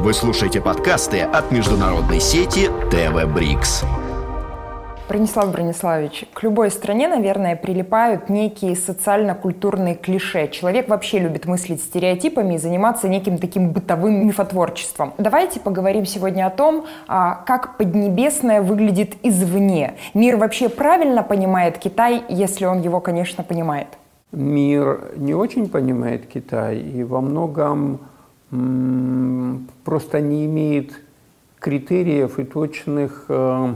Вы слушаете подкасты от международной сети ТВ Брикс. Бронислав Брониславович, к любой стране, наверное, прилипают некие социально-культурные клише. Человек вообще любит мыслить стереотипами и заниматься неким таким бытовым мифотворчеством. Давайте поговорим сегодня о том, а, как Поднебесное выглядит извне. Мир вообще правильно понимает Китай, если он его, конечно, понимает? Мир не очень понимает Китай и во многом просто не имеет критериев и точных э,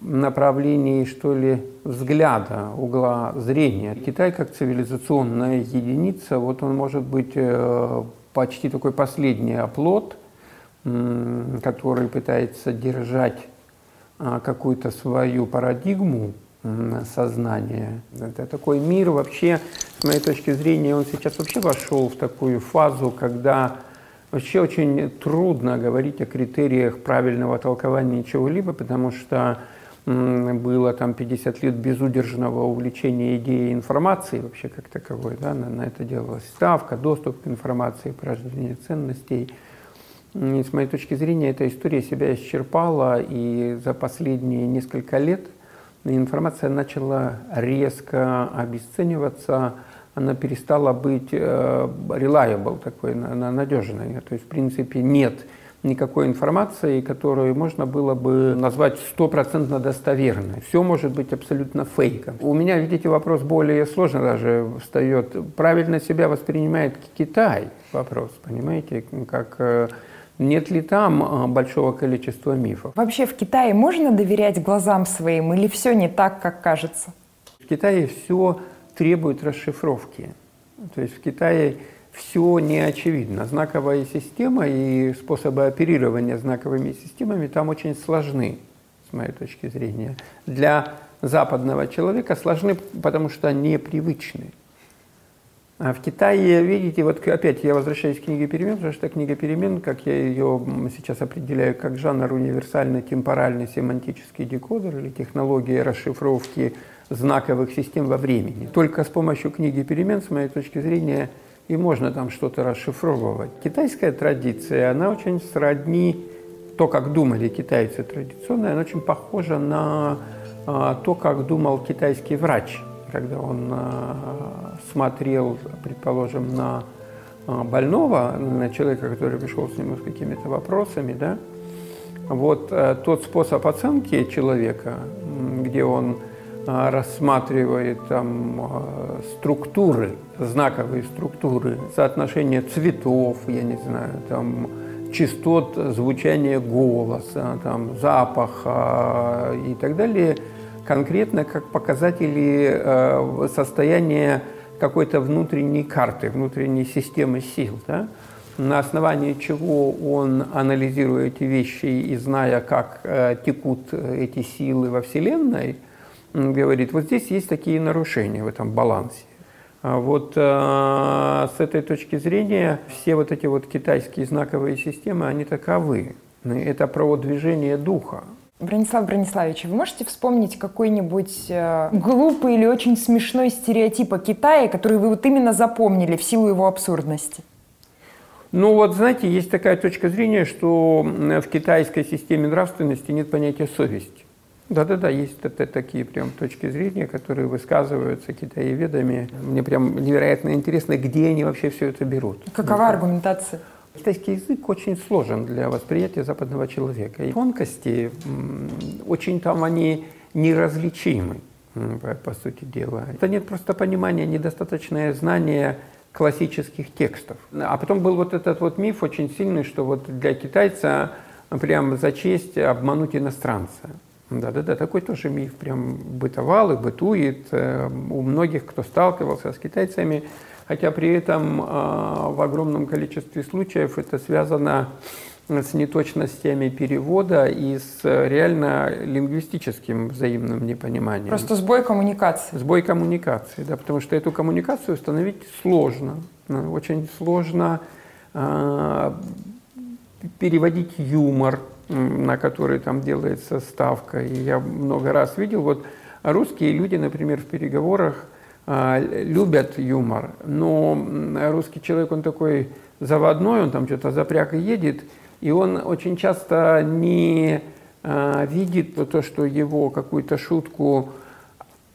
направлений, что ли, взгляда, угла зрения. Китай как цивилизационная единица, вот он может быть э, почти такой последний оплот, который пытается держать а, какую-то свою парадигму сознания. Это такой мир вообще, с моей точки зрения, он сейчас вообще вошел в такую фазу, когда вообще очень трудно говорить о критериях правильного толкования чего-либо, потому что было там 50 лет безудержного увлечения идеей информации вообще как таковой, да, на, на это делалась ставка, доступ к информации, порождение ценностей. И с моей точки зрения, эта история себя исчерпала, и за последние несколько лет информация начала резко обесцениваться, она перестала быть э, reliable, такой надежной. То есть, в принципе, нет никакой информации, которую можно было бы назвать стопроцентно достоверной. Все может быть абсолютно фейком. У меня, видите, вопрос более сложный даже встает. Правильно себя воспринимает Китай? Вопрос, понимаете, как э, нет ли там э, большого количества мифов? Вообще в Китае можно доверять глазам своим или все не так, как кажется? В Китае все требует расшифровки. То есть в Китае все не очевидно. Знаковая система и способы оперирования знаковыми системами там очень сложны, с моей точки зрения. Для западного человека сложны, потому что непривычны. А в Китае, видите, вот опять я возвращаюсь к книге перемен, потому что книга перемен, как я ее сейчас определяю, как жанр универсальный темпоральный семантический декодер или технология расшифровки знаковых систем во времени. Только с помощью книги перемен, с моей точки зрения, и можно там что-то расшифровывать. Китайская традиция, она очень сродни, то, как думали китайцы традиционно, она очень похожа на а, то, как думал китайский врач, когда он а, смотрел, предположим, на а, больного, на человека, который пришел с ним с какими-то вопросами, да, вот а, тот способ оценки человека, где он рассматривает там структуры, знаковые структуры, соотношение цветов, я не знаю, там частот звучания голоса, там запаха и так далее, конкретно как показатели а, состояния какой-то внутренней карты, внутренней системы сил, да? на основании чего он, анализируя эти вещи и зная, как э, текут эти силы во Вселенной, говорит, вот здесь есть такие нарушения в этом балансе. А вот э, с этой точки зрения все вот эти вот китайские знаковые системы, они таковы. Это про движение духа. Бронислав Брониславович, вы можете вспомнить какой-нибудь э, глупый или очень смешной стереотип о Китае, который вы вот именно запомнили в силу его абсурдности? Ну вот, знаете, есть такая точка зрения, что в китайской системе нравственности нет понятия совести. Да-да-да, есть это, такие прям точки зрения, которые высказываются китаеведами. Мне прям невероятно интересно, где они вообще все это берут. Какова аргументация? Китайский язык очень сложен для восприятия западного человека. И тонкости, очень там они неразличимы, по, по сути дела. Это нет просто понимания, недостаточное знание классических текстов. А потом был вот этот вот миф очень сильный, что вот для китайца прям за честь обмануть иностранца. Да-да-да, такой тоже миф прям бытовал и бытует э, у многих, кто сталкивался с китайцами, хотя при этом э, в огромном количестве случаев это связано с неточностями перевода и с реально лингвистическим взаимным непониманием. Просто сбой коммуникации. Сбой коммуникации, да, потому что эту коммуникацию установить сложно. Очень сложно э, переводить юмор, на который там делается ставка. И я много раз видел, вот русские люди, например, в переговорах а, любят юмор, но русский человек, он такой заводной, он там что-то запряг и едет, и он очень часто не а, видит то, что его какую-то шутку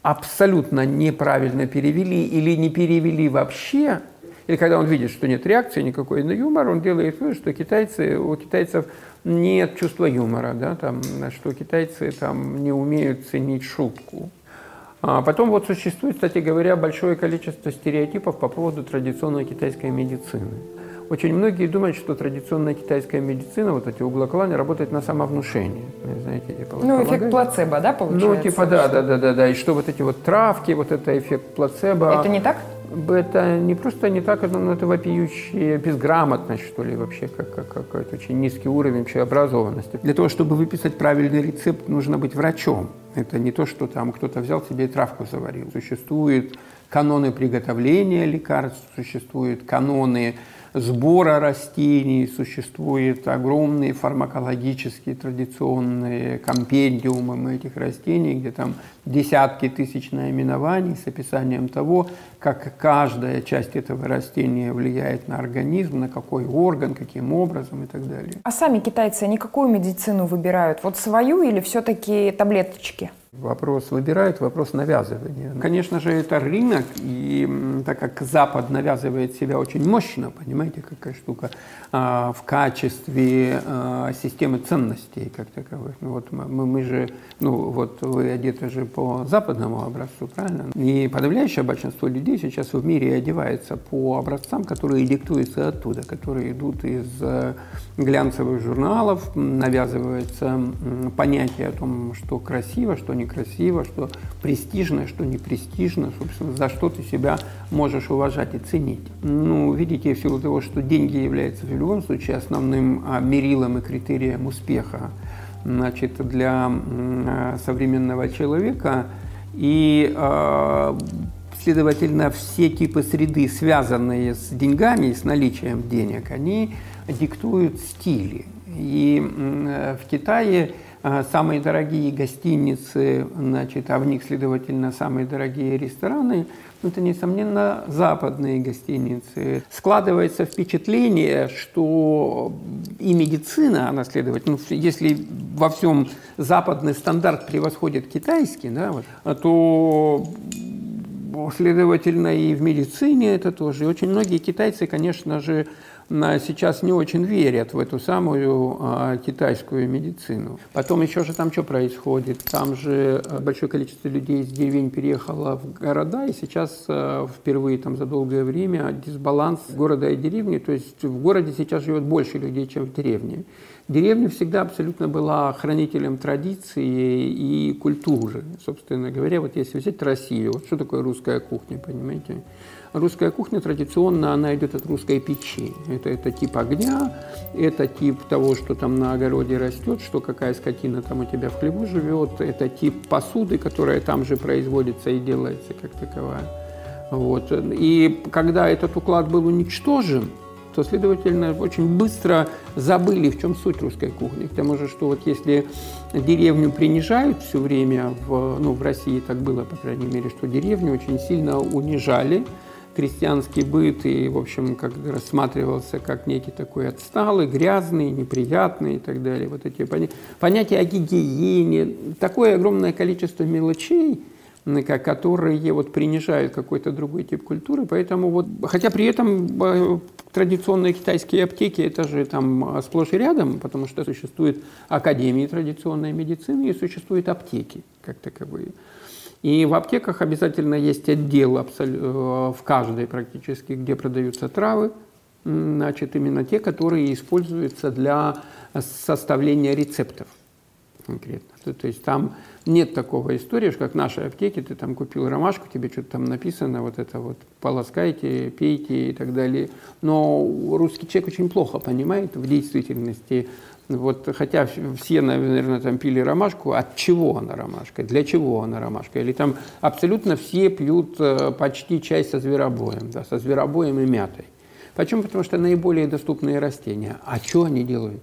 абсолютно неправильно перевели или не перевели вообще, или когда он видит, что нет реакции никакой на юмор, он делает вывод, что китайцы, у китайцев нет чувства юмора, да, там, что китайцы там, не умеют ценить шутку. А потом вот существует, кстати говоря, большое количество стереотипов по поводу традиционной китайской медицины. Очень многие думают, что традиционная китайская медицина, вот эти углокланы, работает на самовнушение. Знаете, типа, ну, эффект плацебо, да, получается? Ну, типа, да, да, да, да, да. И что вот эти вот травки, вот это эффект плацебо. Это не так? Это не просто не так, но это вопиющая безграмотность, что ли, вообще, как, как, какой-то очень низкий уровень вообще образованности. Для того, чтобы выписать правильный рецепт, нужно быть врачом. Это не то, что там кто-то взял себе и травку заварил. Существуют каноны приготовления лекарств, существуют каноны сбора растений, существуют огромные фармакологические традиционные компендиумы этих растений, где там десятки тысяч наименований с описанием того, как каждая часть этого растения влияет на организм, на какой орган, каким образом и так далее. А сами китайцы, они какую медицину выбирают? Вот свою или все-таки таблеточки? Вопрос выбирают, вопрос навязывания. Конечно же, это рынок, и так как Запад навязывает себя очень мощно, понимаете, какая штука, а, в качестве а, системы ценностей как таковых. Ну, вот мы, мы же, ну вот вы одеты же по западному образцу, правильно? И подавляющее большинство людей сейчас в мире одевается по образцам, которые диктуются оттуда, которые идут из э, глянцевых журналов, навязывается понятие о том, что красиво, что некрасиво, что престижно, что не престижно, собственно, за что ты себя можешь уважать и ценить. Ну, видите, в силу того, что деньги являются в любом случае основным а, мерилом и критерием успеха, значит, для а, современного человека, и а, Следовательно, все типы среды, связанные с деньгами с наличием денег, они диктуют стили. И в Китае самые дорогие гостиницы, значит, а в них, следовательно, самые дорогие рестораны, ну, это, несомненно, западные гостиницы. Складывается впечатление, что и медицина, она, следовательно, ну, если во всем западный стандарт превосходит китайский, да, вот, то следовательно, и в медицине это тоже. И очень многие китайцы, конечно же, сейчас не очень верят в эту самую а, китайскую медицину. Потом еще же там что происходит? Там же а, большое количество людей из деревень переехало в города, и сейчас а, впервые там за долгое время дисбаланс города и деревни, то есть в городе сейчас живет больше людей, чем в деревне. Деревня всегда абсолютно была хранителем традиции и культуры. Собственно говоря, вот если взять Россию, вот что такое русская кухня, понимаете? Русская кухня традиционно, она идет от русской печи. Это, это тип огня, это тип того, что там на огороде растет, что какая скотина там у тебя в хлеву живет, это тип посуды, которая там же производится и делается как таковая. Вот. И когда этот уклад был уничтожен, то, следовательно, очень быстро забыли, в чем суть русской кухни. К тому что вот если деревню принижают все время, в, ну, в России так было, по крайней мере, что деревню очень сильно унижали, крестьянский быт и, в общем, как рассматривался как некий такой отсталый, грязный, неприятный и так далее. Вот эти поня... понятия о гигиене, такое огромное количество мелочей, которые вот принижают какой-то другой тип культуры, поэтому вот, хотя при этом э, традиционные китайские аптеки это же там сплошь и рядом, потому что существуют академии традиционной медицины и существуют аптеки как таковые. И в аптеках обязательно есть отдел э, в каждой практически, где продаются травы, значит, именно те, которые используются для составления рецептов конкретно. То, есть там нет такого истории, как в нашей аптеке, ты там купил ромашку, тебе что-то там написано, вот это вот полоскайте, пейте и так далее. Но русский человек очень плохо понимает в действительности вот, хотя все, наверное, там пили ромашку, от чего она ромашка, для чего она ромашка? Или там абсолютно все пьют э, почти чай со зверобоем, да, со зверобоем и мятой. Почему? Потому что наиболее доступные растения. А что они делают?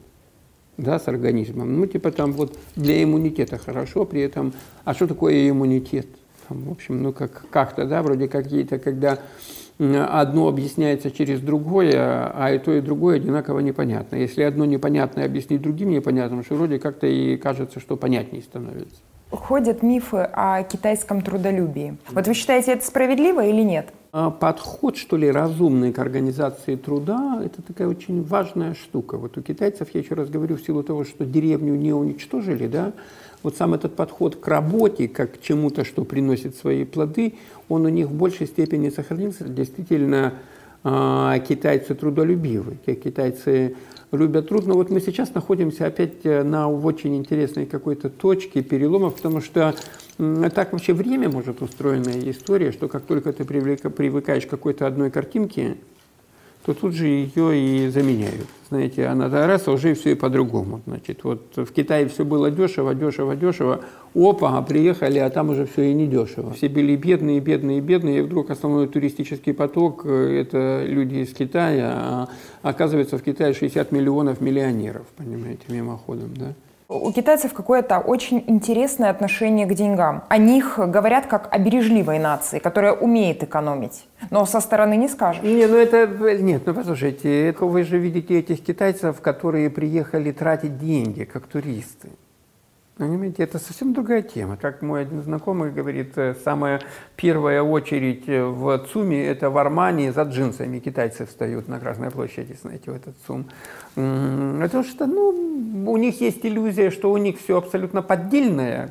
Да, с организмом. Ну, типа там вот для иммунитета хорошо, при этом, а что такое иммунитет? В общем, ну как, как-то, да, вроде какие-то, когда одно объясняется через другое, а и то, и другое одинаково непонятно. Если одно непонятное объяснить другим непонятным, что вроде как-то и кажется, что понятнее становится. Ходят мифы о китайском трудолюбии. Вот вы считаете, это справедливо или нет? А подход, что ли, разумный к организации труда, это такая очень важная штука. Вот у китайцев, я еще раз говорю, в силу того, что деревню не уничтожили, да, вот сам этот подход к работе, как к чему-то, что приносит свои плоды, он у них в большей степени сохранился. Действительно, а, китайцы трудолюбивы, китайцы любят труд. Но вот мы сейчас находимся опять э, на очень интересной какой-то точке перелома, потому что так вообще время может устроенная история, что как только ты привыкаешь к какой-то одной картинке, то тут же ее и заменяют. Знаете, она раз, а уже все и по-другому. Значит, вот в Китае все было дешево, дешево, дешево. Опа, а приехали, а там уже все и не дешево. Все были бедные, бедные, бедные, и вдруг основной туристический поток э, – это люди из Китая, а оказывается в Китае 60 миллионов миллионеров, понимаете, мимоходом, да? У китайцев какое-то очень интересное отношение к деньгам. О них говорят как о бережливой нации, которая умеет экономить. Но со стороны не скажешь. Не, ну это... Нет, ну послушайте, вы же видите этих китайцев, которые приехали тратить деньги, как туристы. Понимаете, это совсем другая тема. Как мой один знакомый говорит, э, самая первая очередь э, в ЦУМе – это в Армании за джинсами. Китайцы встают на Красной площади, знаете, в этот ЦУМ. Потому что ну, у них есть иллюзия, что у них все абсолютно поддельное,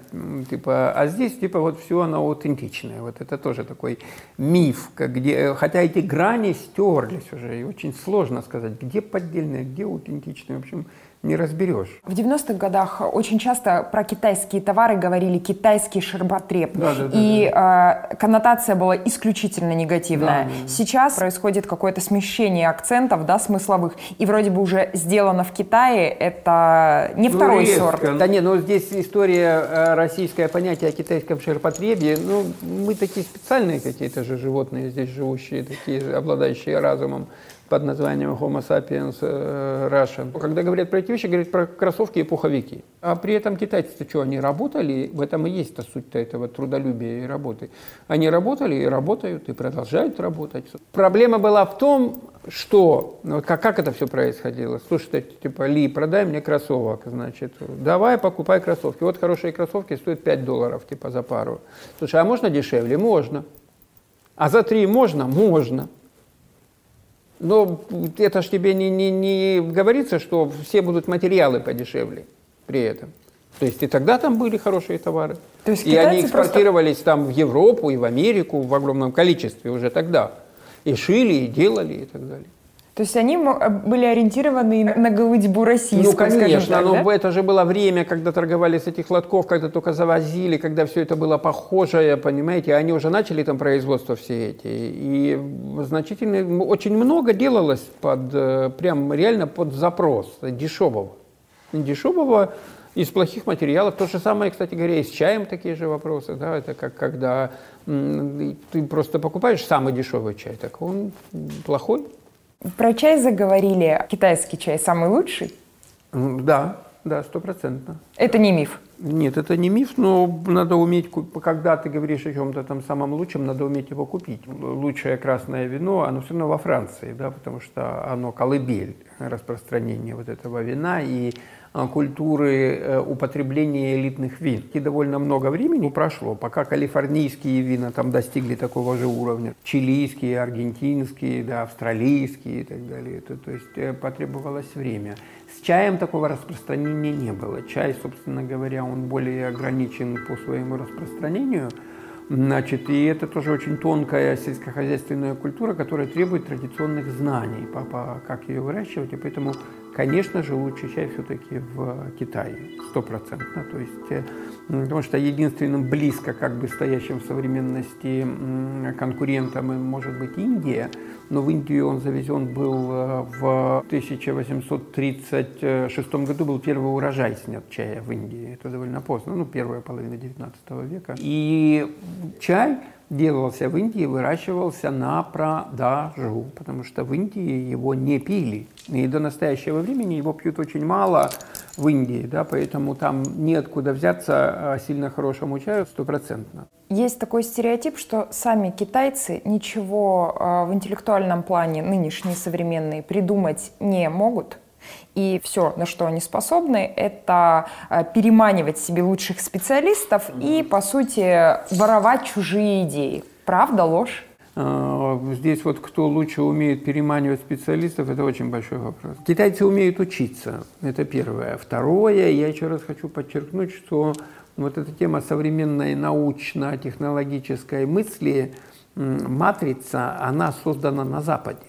типа, а здесь типа вот все оно аутентичное. Вот это тоже такой миф, где, хотя эти грани стерлись уже, и очень сложно сказать, где поддельное, где аутентичное. В общем, не разберешь. В 90-х годах очень часто про китайские товары говорили китайский ширпотреб. Да, да, да, и да. Э, коннотация была исключительно негативная. Да, да. Сейчас происходит какое-то смещение акцентов, да, смысловых. И вроде бы уже сделано в Китае, это не ну, второй резко. сорт. Да нет, но здесь история э, российское понятие о китайском ширпотребе. Ну, мы такие специальные какие-то же животные здесь живущие, такие обладающие разумом под названием Homo sapiens э, Russian. Когда говорят про эти вещи, говорят про кроссовки и пуховики. А при этом китайцы-то что, они работали? В этом и есть-то суть-то этого трудолюбия и работы. Они работали и работают, и продолжают работать. Проблема была в том, что, ну, как, как это все происходило? Слушай, типа, Ли, продай мне кроссовок, значит, давай покупай кроссовки. Вот хорошие кроссовки стоят 5 долларов, типа, за пару. Слушай, а можно дешевле? Можно. А за 3 можно? Можно. Но это же тебе не, не, не говорится, что все будут материалы подешевле при этом. То есть и тогда там были хорошие товары. То есть и они экспортировались просто... там в Европу и в Америку в огромном количестве уже тогда. И шили, и делали, и так далее. То есть они были ориентированы на голыдьбу российскую, Ну, конечно, так, но да? это же было время, когда торговали с этих лотков, когда только завозили, когда все это было похожее, понимаете, они уже начали там производство все эти. И значительно, очень много делалось под, э, прям реально под запрос дешевого. Дешевого из плохих материалов. То же самое, кстати говоря, и с чаем такие же вопросы. Да? Это как когда ты просто покупаешь самый дешевый чай, так он плохой. Про чай заговорили. Китайский чай самый лучший? Да, да, стопроцентно. Это не миф? Нет, это не миф, но надо уметь, когда ты говоришь о чем-то там самом лучшем, надо уметь его купить. Лучшее красное вино, оно все равно во Франции, да, потому что оно колыбель распространения вот этого вина, и культуры э, употребления элитных вин. И довольно много времени прошло, пока калифорнийские вина там достигли такого же уровня. Чилийские, аргентинские, да, австралийские и так далее. Это, то есть э, потребовалось время. С чаем такого распространения не было. Чай, собственно говоря, он более ограничен по своему распространению. Значит, и это тоже очень тонкая сельскохозяйственная культура, которая требует традиционных знаний, по, по, как ее выращивать, и поэтому Конечно же, лучший чай все-таки в Китае, стопроцентно. То есть, э, потому что единственным близко как бы стоящим в современности конкурентом может быть Индия, но в Индию он завезен был э, в 1836 году, был первый урожай снят чая в Индии. Это довольно поздно, ну, первая половина 19 века. И чай делался в Индии, выращивался на продажу, потому что в Индии его не пили. И до настоящего времени его пьют очень мало, в Индии, да, поэтому там неоткуда взяться а, сильно хорошему чаю стопроцентно. Есть такой стереотип, что сами китайцы ничего э, в интеллектуальном плане нынешние современные придумать не могут, и все, на что они способны, это э, переманивать себе лучших специалистов и, по сути, воровать чужие идеи. Правда, ложь? А, здесь вот кто лучше умеет переманивать специалистов, это очень большой вопрос. Китайцы умеют учиться, это первое. Второе, я еще раз хочу подчеркнуть, что вот эта тема современной научно-технологической мысли, матрица, она создана на Западе,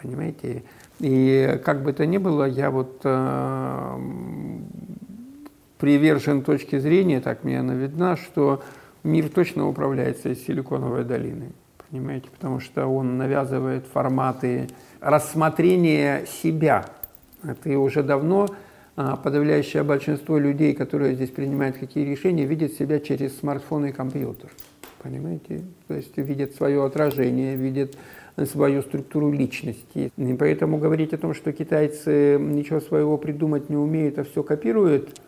понимаете? И как бы то ни было, я вот э, привержен точки зрения, так мне она видна, что мир точно управляется из Силиконовой долины понимаете, потому что он навязывает форматы рассмотрения себя. Это и уже давно а, подавляющее большинство людей, которые здесь принимают какие решения, видят себя через смартфон и компьютер. Понимаете? То есть видят свое отражение, видят свою структуру личности. И поэтому говорить о том, что китайцы ничего своего придумать не умеют, а все копируют,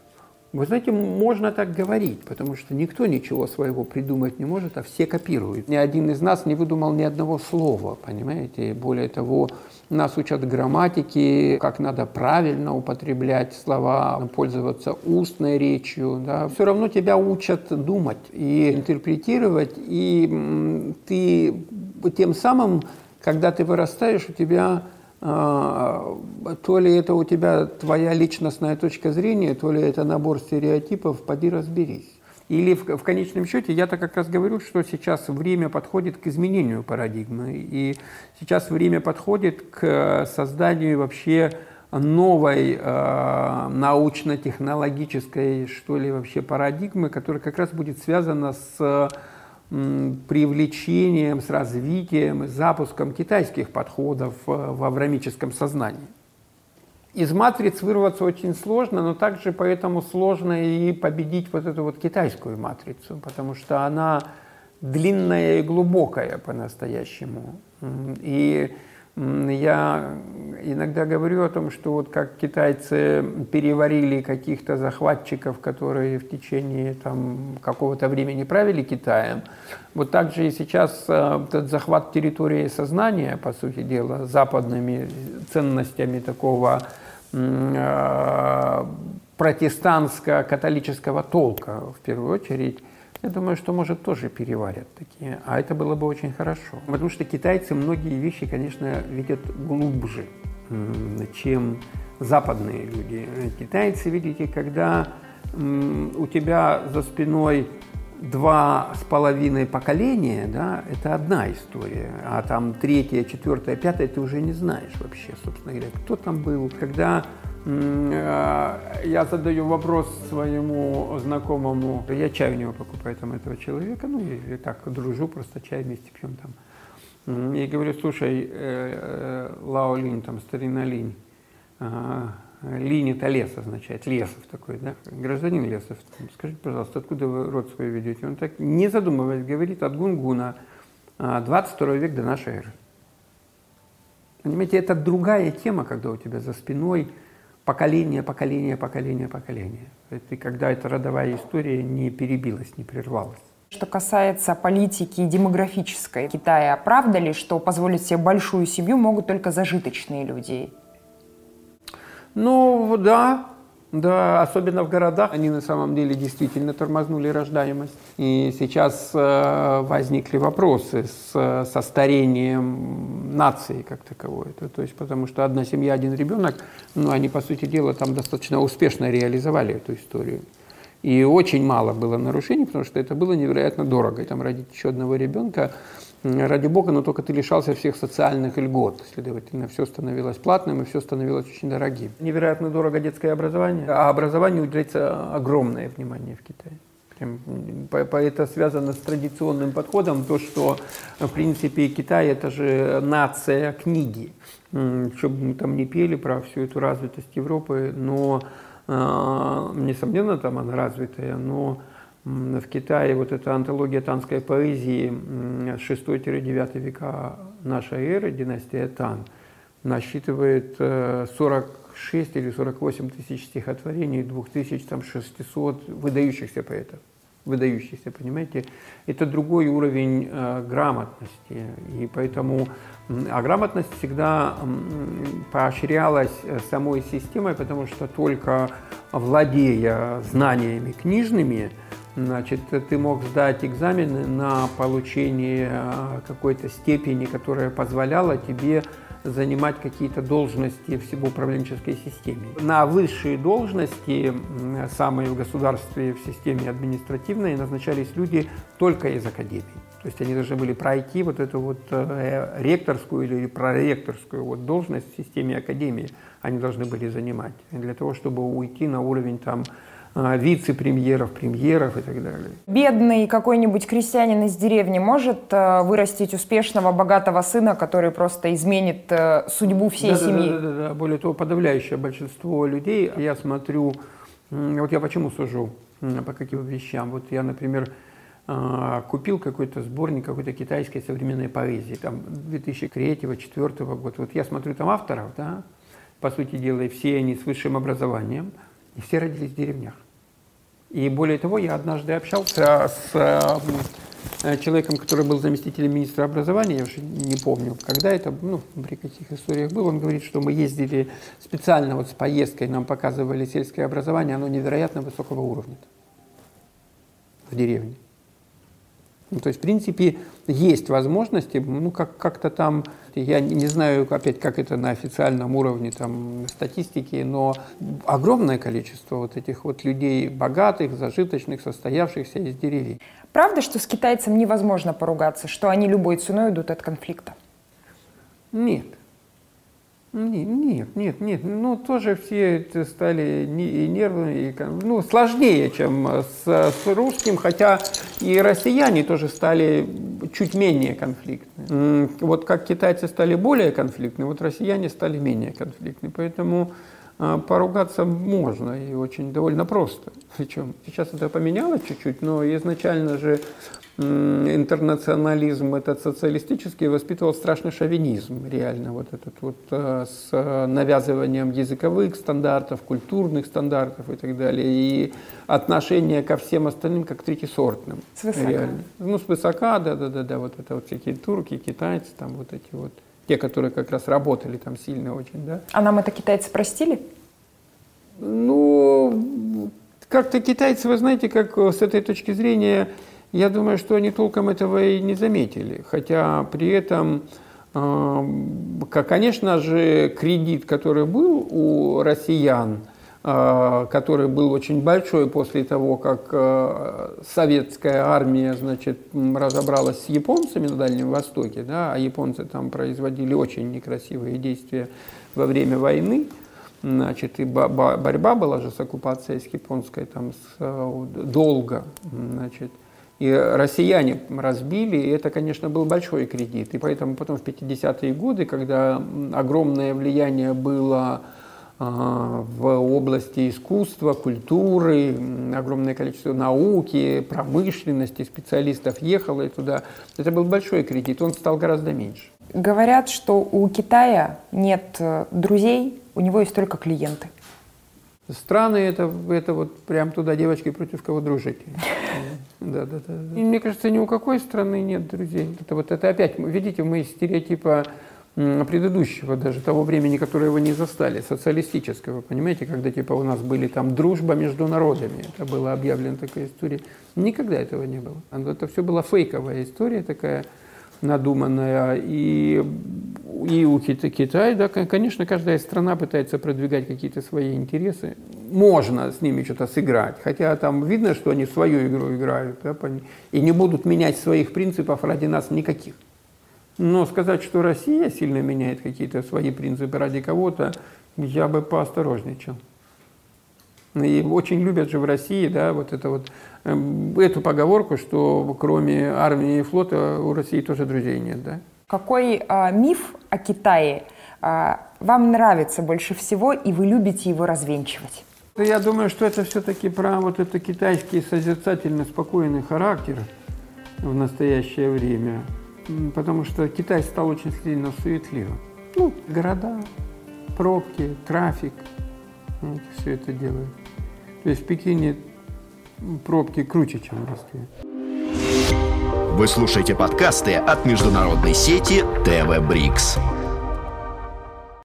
вы знаете, можно так говорить, потому что никто ничего своего придумать не может, а все копируют. Ни один из нас не выдумал ни одного слова, понимаете? Более того, нас учат грамматике, как надо правильно употреблять слова, пользоваться устной речью. Да. Все равно тебя учат думать и интерпретировать, и ты тем самым, когда ты вырастаешь, у тебя то ли это у тебя твоя личностная точка зрения, то ли это набор стереотипов, поди разберись. Или в, в конечном счете, я-то как раз говорю, что сейчас время подходит к изменению парадигмы, и сейчас время подходит к созданию вообще новой э, научно-технологической, что ли, вообще парадигмы, которая как раз будет связана с привлечением, с развитием, с запуском китайских подходов э, в аврамическом сознании. Из матриц вырваться очень сложно, но также поэтому сложно и победить вот эту вот китайскую матрицу, потому что она длинная и глубокая по-настоящему. И я иногда говорю о том, что вот как китайцы переварили каких-то захватчиков, которые в течение там, какого-то времени правили Китаем, вот так же и сейчас э, этот захват территории сознания, по сути дела, западными ценностями такого э, протестантско-католического толка, в первую очередь, я думаю, что, может, тоже переварят такие. А это было бы очень хорошо. Потому что китайцы многие вещи, конечно, видят глубже, чем западные люди. Китайцы, видите, когда у тебя за спиной два с половиной поколения, да, это одна история, а там третья, четвертая, пятая ты уже не знаешь вообще, собственно говоря, кто там был, когда я задаю вопрос своему знакомому, я чай у него покупаю там этого человека, ну и так дружу, просто чай вместе пьем там. И говорю, слушай, э, э, Лао Линь, там старина Линь, Линь это лес означает, Лесов такой, да, гражданин Лесов, скажите, пожалуйста, откуда вы род свой ведете? Он так, не задумываясь, говорит, от Гунгуна, 22 век до нашей эры. Понимаете, это другая тема, когда у тебя за спиной поколение, поколение, поколение, поколение. Это когда эта родовая история не перебилась, не прервалась. Что касается политики демографической Китая, правда ли, что позволить себе большую семью могут только зажиточные люди? Ну, да, да, особенно в городах они на самом деле действительно тормознули рождаемость. И сейчас э, возникли вопросы с, со старением нации как таковой. Это, то есть, потому что одна семья, один ребенок, ну, они, по сути дела, там достаточно успешно реализовали эту историю. И очень мало было нарушений, потому что это было невероятно дорого. И там родить еще одного ребенка ради бога, но только ты лишался всех социальных льгот. Следовательно, все становилось платным и все становилось очень дорогим. Невероятно дорого детское образование, а образованию уделяется огромное внимание в Китае. Это связано с традиционным подходом, то, что, в принципе, Китай – это же нация книги. Что бы мы там не пели про всю эту развитость Европы, но, а, несомненно, там она развитая, но в Китае вот эта антология танской поэзии с 6-9 века нашей эры, династия Тан, насчитывает 40 э, 46 или 48 тысяч стихотворений, 2600 выдающихся поэтов. Выдающихся, понимаете? Это другой уровень э, грамотности. И поэтому, а грамотность всегда поощрялась э, самой системой, потому что только владея знаниями книжными, Значит, ты мог сдать экзамены на получение э, какой-то степени, которая позволяла тебе занимать какие-то должности в управленческой системе. На высшие должности, самые в государстве, в системе административной, назначались люди только из академии. То есть они должны были пройти вот эту вот э, ректорскую или проректорскую вот должность в системе академии. Они должны были занимать для того, чтобы уйти на уровень там а, вице-премьеров, премьеров и так далее. Бедный какой-нибудь крестьянин из деревни может э, вырастить успешного, богатого сына, который просто изменит э, судьбу всей да, семьи? Да, да, да, да. Более того, подавляющее большинство людей, я смотрю, вот я почему сужу, по каким вещам. Вот я, например, а, купил какой-то сборник какой-то китайской современной поэзии, там 2003-2004 года. Вот я смотрю там авторов, да, по сути дела, и все они с высшим образованием, и все родились в деревнях. И более того, я однажды общался с э, человеком, который был заместителем министра образования, я уже не помню, когда это, ну, при каких историях был, он говорит, что мы ездили специально вот с поездкой, нам показывали сельское образование, оно невероятно высокого уровня в деревне. Ну, то есть, в принципе, есть возможности, ну, как- как-то там, я не знаю, опять, как это на официальном уровне там, статистики, но огромное количество вот этих вот людей богатых, зажиточных, состоявшихся из деревень. Правда, что с китайцем невозможно поругаться, что они любой ценой идут от конфликта? Нет. Нет, нет, нет, Ну, тоже все стали и нервными, и, ну, сложнее, чем с, с русским, хотя и россияне тоже стали чуть менее конфликтны. Вот как китайцы стали более конфликтны, вот россияне стали менее конфликтны. Поэтому а, поругаться можно и очень довольно просто. Причем сейчас это поменялось чуть-чуть, но изначально же интернационализм этот социалистический воспитывал страшный шовинизм, реально, вот этот вот э, с навязыванием языковых стандартов, культурных стандартов и так далее, и отношение ко всем остальным как третьесортным. С высока. Реально. Ну, высока, да-да-да, вот это вот всякие турки, китайцы, там вот эти вот, те, которые как раз работали там сильно очень, да. А нам это китайцы простили? Ну, как-то китайцы, вы знаете, как с этой точки зрения я думаю, что они толком этого и не заметили. Хотя при этом, э, конечно же, кредит, который был у россиян, э, который был очень большой после того, как э, советская армия значит, разобралась с японцами на Дальнем Востоке, да, а японцы там производили очень некрасивые действия во время войны, значит, и борьба была же с оккупацией с японской там с, долго, значит, и россияне разбили, и это, конечно, был большой кредит. И поэтому потом в 50-е годы, когда огромное влияние было а, в области искусства, культуры, огромное количество науки, промышленности, специалистов ехало и туда. Это был большой кредит, он стал гораздо меньше. Говорят, что у Китая нет э, друзей, у него есть только клиенты. Страны это, это вот прям туда девочки против кого дружить. Да, да, да. И мне кажется, ни у какой страны нет друзей. Это вот это опять, видите, мы из стереотипа предыдущего, даже того времени, которое вы не застали, социалистического, понимаете, когда типа у нас были там дружба между народами, это была объявлена такая история. Никогда этого не было. Это все была фейковая история такая, надуманная. И, и у Китая, да, конечно, каждая страна пытается продвигать какие-то свои интересы. Можно с ними что-то сыграть, хотя там видно, что они свою игру играют, да, и не будут менять своих принципов ради нас никаких. Но сказать, что Россия сильно меняет какие-то свои принципы ради кого-то, я бы поосторожничал. И очень любят же в России, да, вот это вот, эм, эту поговорку, что кроме армии и флота у России тоже друзей нет, да. Какой а, миф о Китае а, вам нравится больше всего, и вы любите его развенчивать? Я думаю, что это все-таки про вот это китайский созерцательно спокойный характер в настоящее время, потому что Китай стал очень сильно суетливым. Ну, города, пробки, трафик. Все это делают. То есть в Пекине пробки круче, чем в Москве. Вы слушаете подкасты от международной сети ТВ Брикс.